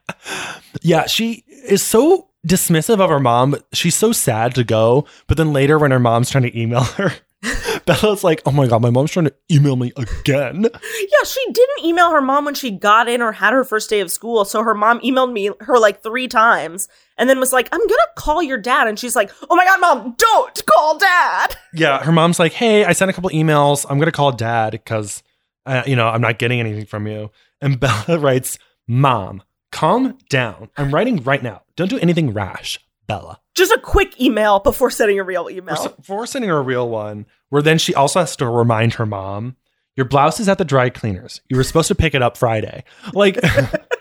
yeah, she is so dismissive of her mom. She's so sad to go. But then later, when her mom's trying to email her, Bella's like, oh my God, my mom's trying to email me again. yeah, she didn't email her mom when she got in or had her first day of school. So her mom emailed me her like three times and then was like, I'm going to call your dad. And she's like, oh my God, mom, don't call dad. Yeah, her mom's like, hey, I sent a couple emails. I'm going to call dad because, uh, you know, I'm not getting anything from you. And Bella writes, Mom, calm down. I'm writing right now. Don't do anything rash, Bella. Just a quick email before sending a real email. We're sending her a real one where then she also has to remind her mom, Your blouse is at the dry cleaners. You were supposed to pick it up Friday. Like,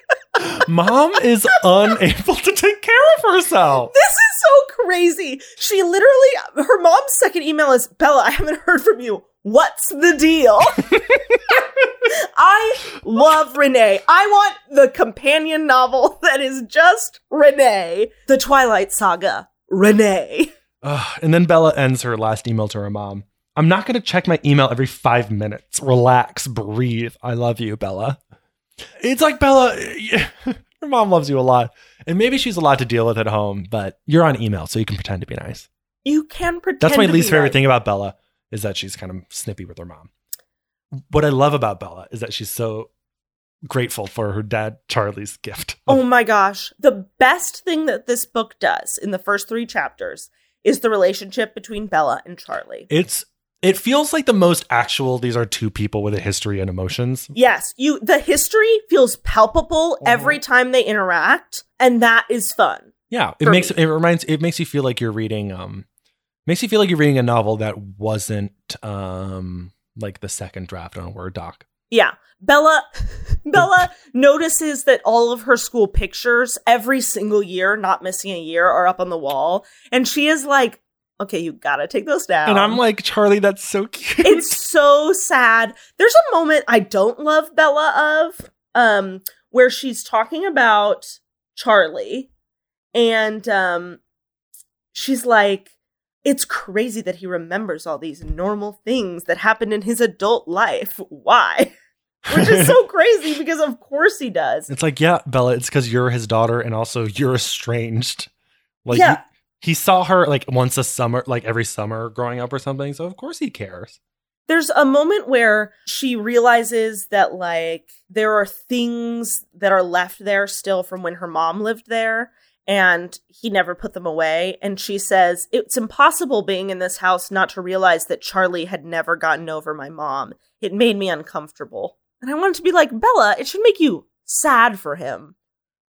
mom is unable to take care of herself. This is so crazy. She literally, her mom's second email is Bella, I haven't heard from you. What's the deal? I love Renee. I want the companion novel that is just Renee. The Twilight Saga. Renee. Ugh, and then Bella ends her last email to her mom. I'm not going to check my email every five minutes. Relax, breathe. I love you, Bella. It's like Bella, your mom loves you a lot. And maybe she's a lot to deal with at home, but you're on email, so you can pretend to be nice. You can pretend. That's my least favorite nice. thing about Bella is that she's kind of snippy with her mom. What I love about Bella is that she's so grateful for her dad Charlie's gift. Oh my gosh. The best thing that this book does in the first three chapters is the relationship between Bella and Charlie. It's it feels like the most actual these are two people with a history and emotions. Yes, you the history feels palpable Mhm. every time they interact, and that is fun. Yeah, it makes me. it reminds it makes you feel like you're reading um makes you feel like you're reading a novel that wasn't um like the second draft on a Word doc. Yeah. Bella Bella notices that all of her school pictures every single year, not missing a year, are up on the wall, and she is like, "Okay, you got to take those down." And I'm like, Charlie, that's so cute. it's so sad. There's a moment I don't love Bella of, um, where she's talking about Charlie, and um, she's like, "It's crazy that he remembers all these normal things that happened in his adult life. Why?" Which is so crazy because of course he does. It's like, yeah, Bella, it's because you're his daughter and also you're estranged. Like Yeah. he, he saw her like once a summer, like every summer growing up or something. So of course he cares. There's a moment where she realizes that like there are things that are left there still from when her mom lived there and he never put them away and she says it's impossible being in this house not to realize that Charlie had never gotten over my mom. It made me uncomfortable. And I wanted to be like, "Bella, it should make you sad for him.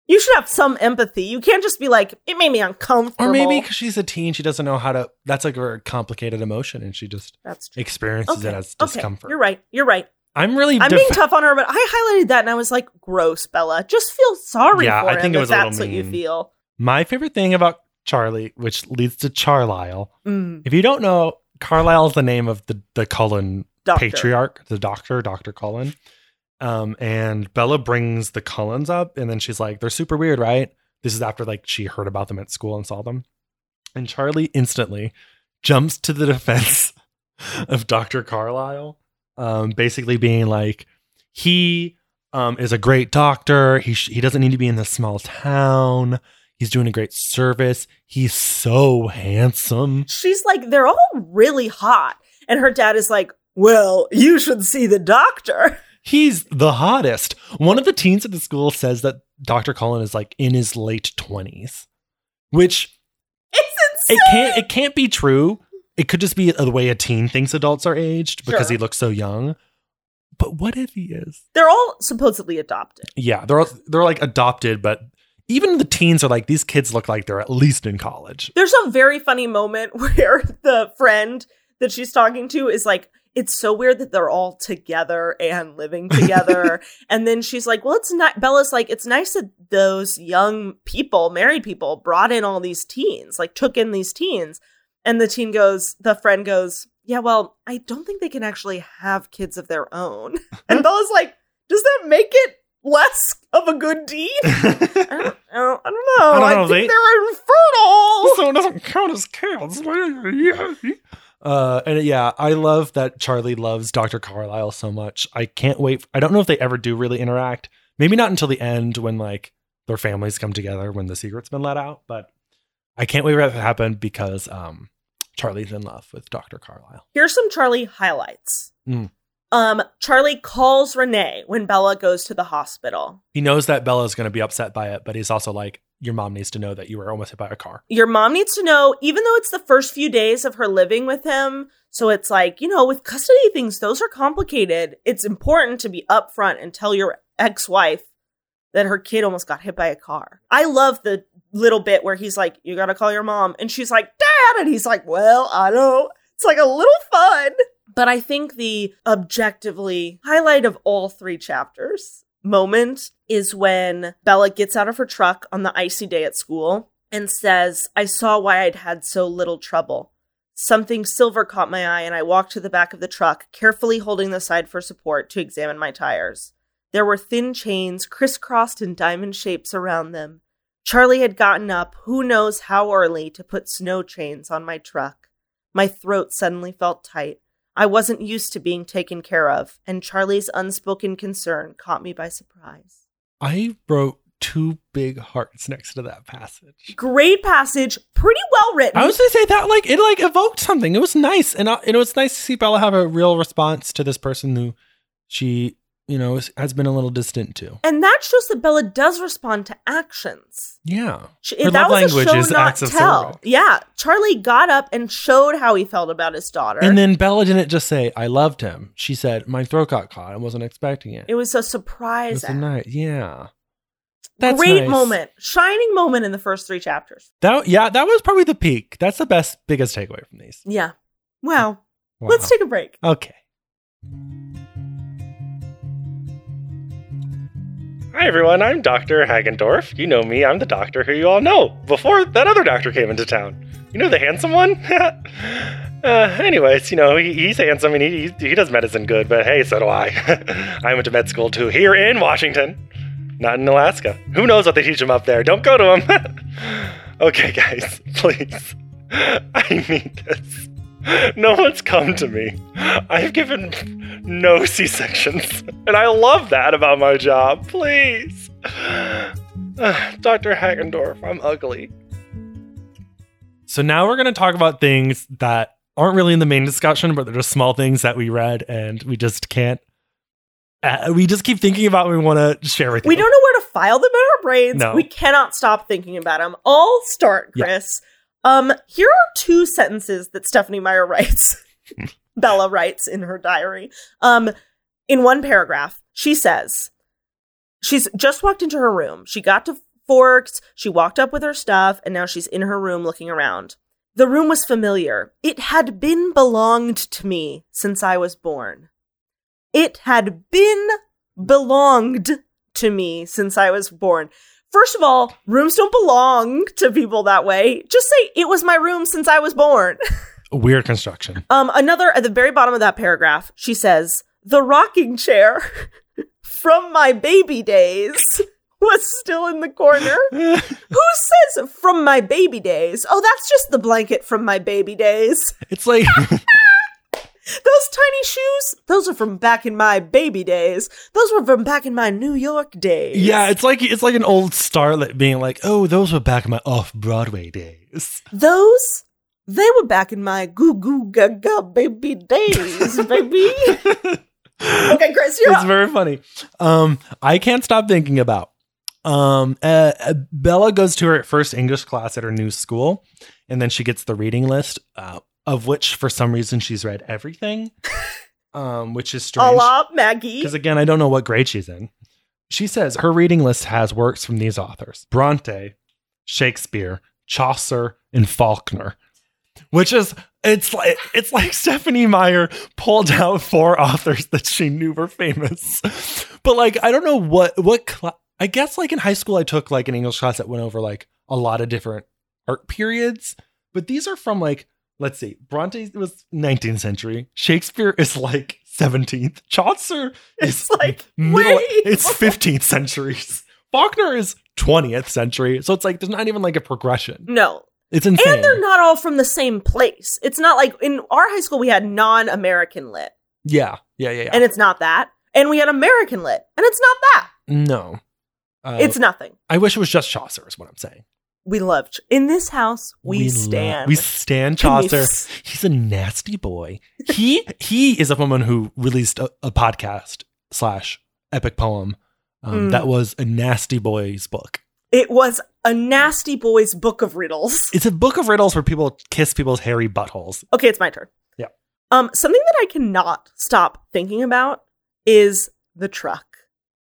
You should have some empathy. You can't just be like, it made me uncomfortable." Or maybe because she's a teen, she doesn't know how to. That's like a complicated emotion, and she just that's true. experiences it as discomfort. You're right. You're right. I'm really. I'm def- being tough on her, but I highlighted that and I was like, gross, Bella. Just feel sorry for her. Yeah, for I him think it was a little that's what you mean. feel. My favorite thing about Charlie, which leads to Charlisle. Mm, If you don't know, Carlisle is the name of the the Cullen doctor. patriarch, the doctor, Doctor Cullen. Um, and Bella brings the Cullens up, and then she's like, "They're super weird, right?" This is after like she heard about them at school and saw them, and Charlie instantly jumps to the defense of Doctor Carlisle, um, basically being like, he um is a great doctor. He sh- he doesn't need to be in this small town. He's doing a great service. He's so handsome. She's like, they're all really hot. And her dad is like, well, you should see the doctor. He's the hottest. One of the teens at the school says that Dr. Cullen is like in his late 20s, which It's it can't it can't be true. It could just be the way a teen thinks adults are aged because Sure. he looks so young. But what if he is? They're all supposedly adopted. Yeah, they're they're like adopted, but even the teens are like these kids look like they're at least in college. There's a very funny moment where the friend that she's talking to is like, it's so weird that they're all together and living together. and then she's like, well, it's not, Bella's like, it's nice that those young people, married people, brought in all these teens, like took in these teens. And the teen goes, the friend goes, Yeah, well, I don't think they can actually have kids of their own. And Bella's like, Does that make it less of a good deed? I don't, I don't, I don't know. I I, don't know, think they- they're infertile. so it doesn't count as kids. Uh, and yeah, I love that Charlie loves Dr. Carlisle so much. I can't wait. I don't know if they ever do really interact. Maybe not until the end when like their families come together when the secret's been let out. But I can't wait for that to happen because um, Charlie's in love with Dr. Carlisle. Here's some Charlie highlights. Mm. Um, Charlie calls Renee when Bella goes to the hospital. He knows that Bella's going to be upset by it, but he's also like, your mom needs to know that you were almost hit by a car. Your mom needs to know, even though it's the first few days of her living with him. So it's like, you know, with custody things, those are complicated. It's important to be upfront and tell your ex wife that her kid almost got hit by a car. I love the little bit where he's like, you got to call your mom. And she's like, Dad. And he's like, well, I don't. It's like a little fun. But I think the objectively highlight of all three chapters moment is when Bella gets out of her truck on the icy day at school and says, I saw why I'd had so little trouble. Something silver caught my eye, and I walked to the back of the truck, carefully holding the side for support to examine my tires. There were thin chains crisscrossed in diamond shapes around them. Charlie had gotten up, who knows how early, to put snow chains on my truck. My throat suddenly felt tight. I wasn't used to being taken care of, and Charlie's unspoken concern caught me by surprise. I wrote two big hearts next to that passage. Great passage, pretty well written. I was gonna say that like it like evoked something. It was nice, and uh, it was nice to see Bella have a real response to this person who she you know has been a little distant to. and that shows that Bella does respond to actions. Yeah, She, Her that was a show not tell. Yeah, Charlie got up and showed how he felt about his daughter. and then Bella didn't just say I loved him. She said my throat got caught. I wasn't expecting it. it was a It surprise. was a night. Yeah, that's Great nice. moment, shining moment in the first three chapters. That yeah, that was probably the peak. That's the best, biggest takeaway from these. Yeah. Wow. Wow. Let's take a break. Okay. Hi everyone, I'm Dr. Hagendorf. You know me, I'm the doctor who you all know before that other doctor came into town. You know the handsome one? uh, anyways, you know, he, he's handsome and he, he, he does medicine good, but hey, so do I. I went to med school too, here in Washington, not in Alaska. Who knows what they teach him up there? Don't go to him. okay, guys, please. I need this. No one's come to me. I've given no C sections, and I love that about my job. Please. Dr. Hagendorf, I'm ugly. So now we're going to talk about things that aren't really in the main discussion, but they're just small things that we read and we just can't. Uh, we just keep thinking about and we want to share with you. We don't know where to file them in our brains. No. We cannot stop thinking about them. I'll start, Yeah. Chris. Um, here are two sentences that Stephenie Meyer writes. Bella writes in her diary. Um, in one paragraph, she says, She's just walked into her room. She got to Forks, she walked up with her stuff, and now she's in her room looking around. The room was familiar. It had been belonged to me since I was born. It had been belonged to me since I was born. First of all, rooms don't belong to people that way. Just say it was my room since I was born. Weird construction. Um, another at the very bottom of that paragraph, she says, "The rocking chair from my baby days was still in the corner." Who says from my baby days? Oh, that's just the blanket from my baby days. it's like Those tiny shoes, those are from back in my baby days. Those were from back in my New York days. Yeah, it's like it's like an old starlet being like, "Oh, those were back in my off-Broadway days." Those, they were back in my goo goo gaga baby days, baby. okay, Chris, you're it's up. very funny. Um, I can't stop thinking about. Um, uh, uh, Bella goes to her first English class at her new school, and then she gets the reading list, uh, of which for some reason she's read everything. Um, which is strange A strange. la Maggie. Because again, I don't know what grade she's in. She says her reading list has works from these authors Bronte, Shakespeare, Chaucer, and Faulkner. Which is it's like it's like Stephenie Meyer pulled out four authors that she knew were famous. But like I don't know what what cla- I guess like in high school I took like an English class that went over like a lot of different art periods, but these are from like let's see. Bronte was 19th century. Shakespeare is like 17th. Chaucer It's is like middle, way it's 15th centuries. Faulkner is 20th century. So it's like there's not even like a progression. no. It's insane. And they're not all from the same place. It's not like in our high school we had non-American lit, yeah, yeah, yeah, yeah. and it's not that. And we had American lit, and it's not that. no. Uh, it's nothing. I wish it was just Chaucer, is what I'm saying. We love Ch- in this house. We, lo- stand. we stand Chaucer. He's a nasty boy. He he is a woman who released a, a podcast slash epic poem um, Mm. that was a nasty boy's book. It was a nasty boy's book of riddles. It's a book of riddles where people kiss people's hairy buttholes. Okay, it's my turn. Yeah. Um, something that I cannot stop thinking about is the truck.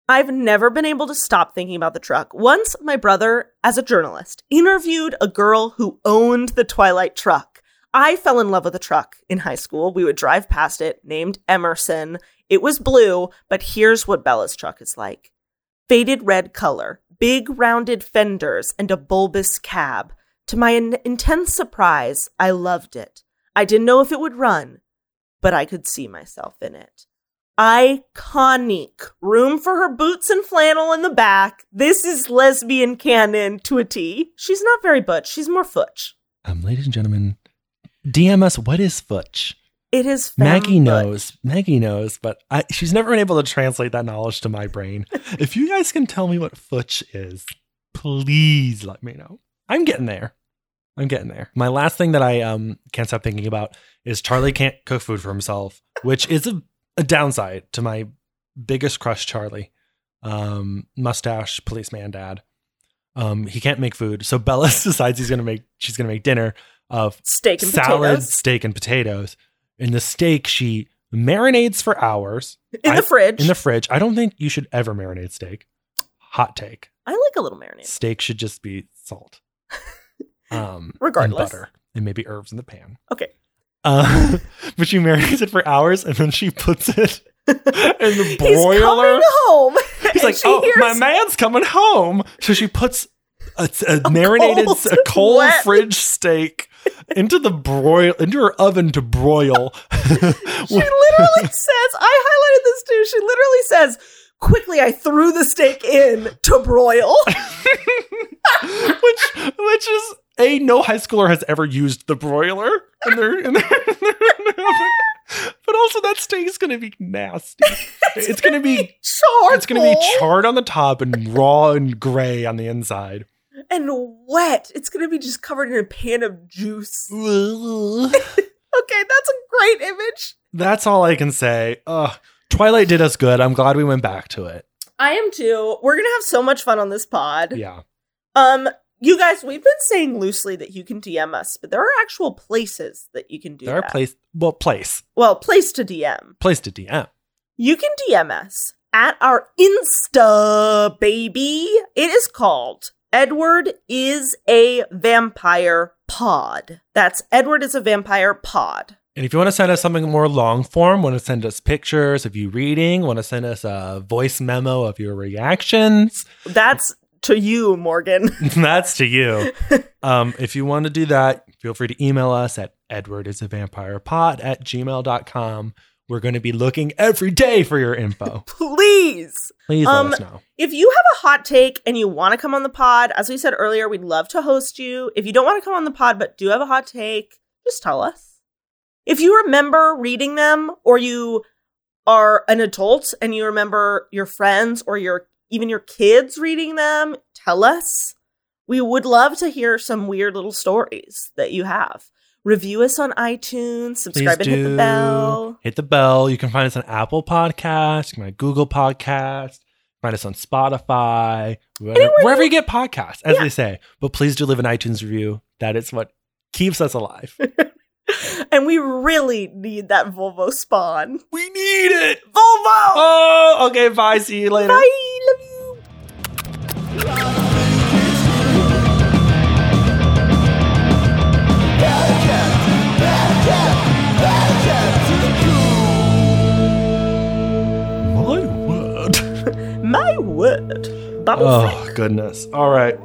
I've never been able to stop thinking about the truck. Once my brother, as a journalist, interviewed a girl who owned the Twilight truck. I fell in love with a truck in high school. We would drive past it, named Emerson. It was blue, but here's what Bella's truck is like faded red color, big rounded fenders, and a bulbous cab. To my in- intense surprise, I loved it. I didn't know if it would run, but I could see myself in it. Iconic. Room for her boots and flannel in the back. This is lesbian canon to a T. She's not very butch. She's more futch. Um, ladies and gentlemen, DM us what is futch. It is femme Maggie knows. Maggie knows, but I, she's never been able to translate that knowledge to my brain. if you guys can tell me what futch is, please let me know. I'm getting there. I'm getting there. My last thing that I um can't stop thinking about is Charlie can't cook food for himself, which is a, a downside to my biggest crush, Charlie. Um, mustache policeman dad. Um, he can't make food, so Bella decides he's gonna make. She's gonna make dinner of Steak and salad, potatoes. steak, and potatoes. In the steak, she marinades for hours In I- the fridge. in the fridge. I don't think you should ever marinate steak. Hot take. I like a little marinade. Steak should just be salt. Um, Regardless. and butter and maybe herbs in the pan. Okay. Uh, but she marinates it for hours and then she puts it in the broiler. He's coming home. He's like, "Oh, my man's coming home." So she puts a, a marinated, cold, a cold wet- fridge steak into the broil into her oven to broil. She literally says, I highlighted this too. She literally says, quickly, I threw the steak in to broil. which which is a no high schooler has ever used the broiler in their in their, in their, in their. But also that steak is gonna be nasty. It's, gonna be charred. it's gonna be charred on the top and raw and gray on the inside. And wet. It's gonna be just covered in a pan of juice. Okay, that's a great image. That's all I can say. Ugh. Twilight did us good. I'm glad we went back to it. I am too. We're gonna have so much fun on this pod. Yeah. Um, you guys, we've been saying loosely that you can DM us, but there are actual places that you can do There are that. place well, place. well, place to DM. Place to DM. You can DM us at our Insta, baby. It is called Edward is a Vampire Pod. That's Edward is a Vampire Pod. And if you want to send us something more long form, want to send us pictures of you reading, want to send us a voice memo of your reactions, That's to you, Morgan. that's to you. Um, if you want to do that, feel free to email us at edwardisavampirepod at gmail.com. We're going to be looking every day for your info. Please. Please Um, let us know. If you have a hot take and you want to come on the pod, as we said earlier, we'd love to host you. If you don't want to come on the pod but do have a hot take, just tell us. If you remember reading them or you are an adult and you remember your friends or your even your kids reading them, tell us. We would love to hear some weird little stories that you have. Review us on iTunes, subscribe Please and hit the bell. Hit the bell. You can find us on Apple Podcasts, you can find Google Podcasts, find us on Spotify, wherever, Anywhere wherever you- you get podcasts, as Yeah. they say. But please do leave an iTunes review. That is what keeps us alive. and we really need that Volvo spawn. we need it. Volvo! Oh, okay. Bye. See you later. Bye. Love you. Word. Bubble Oh, goodness. All right.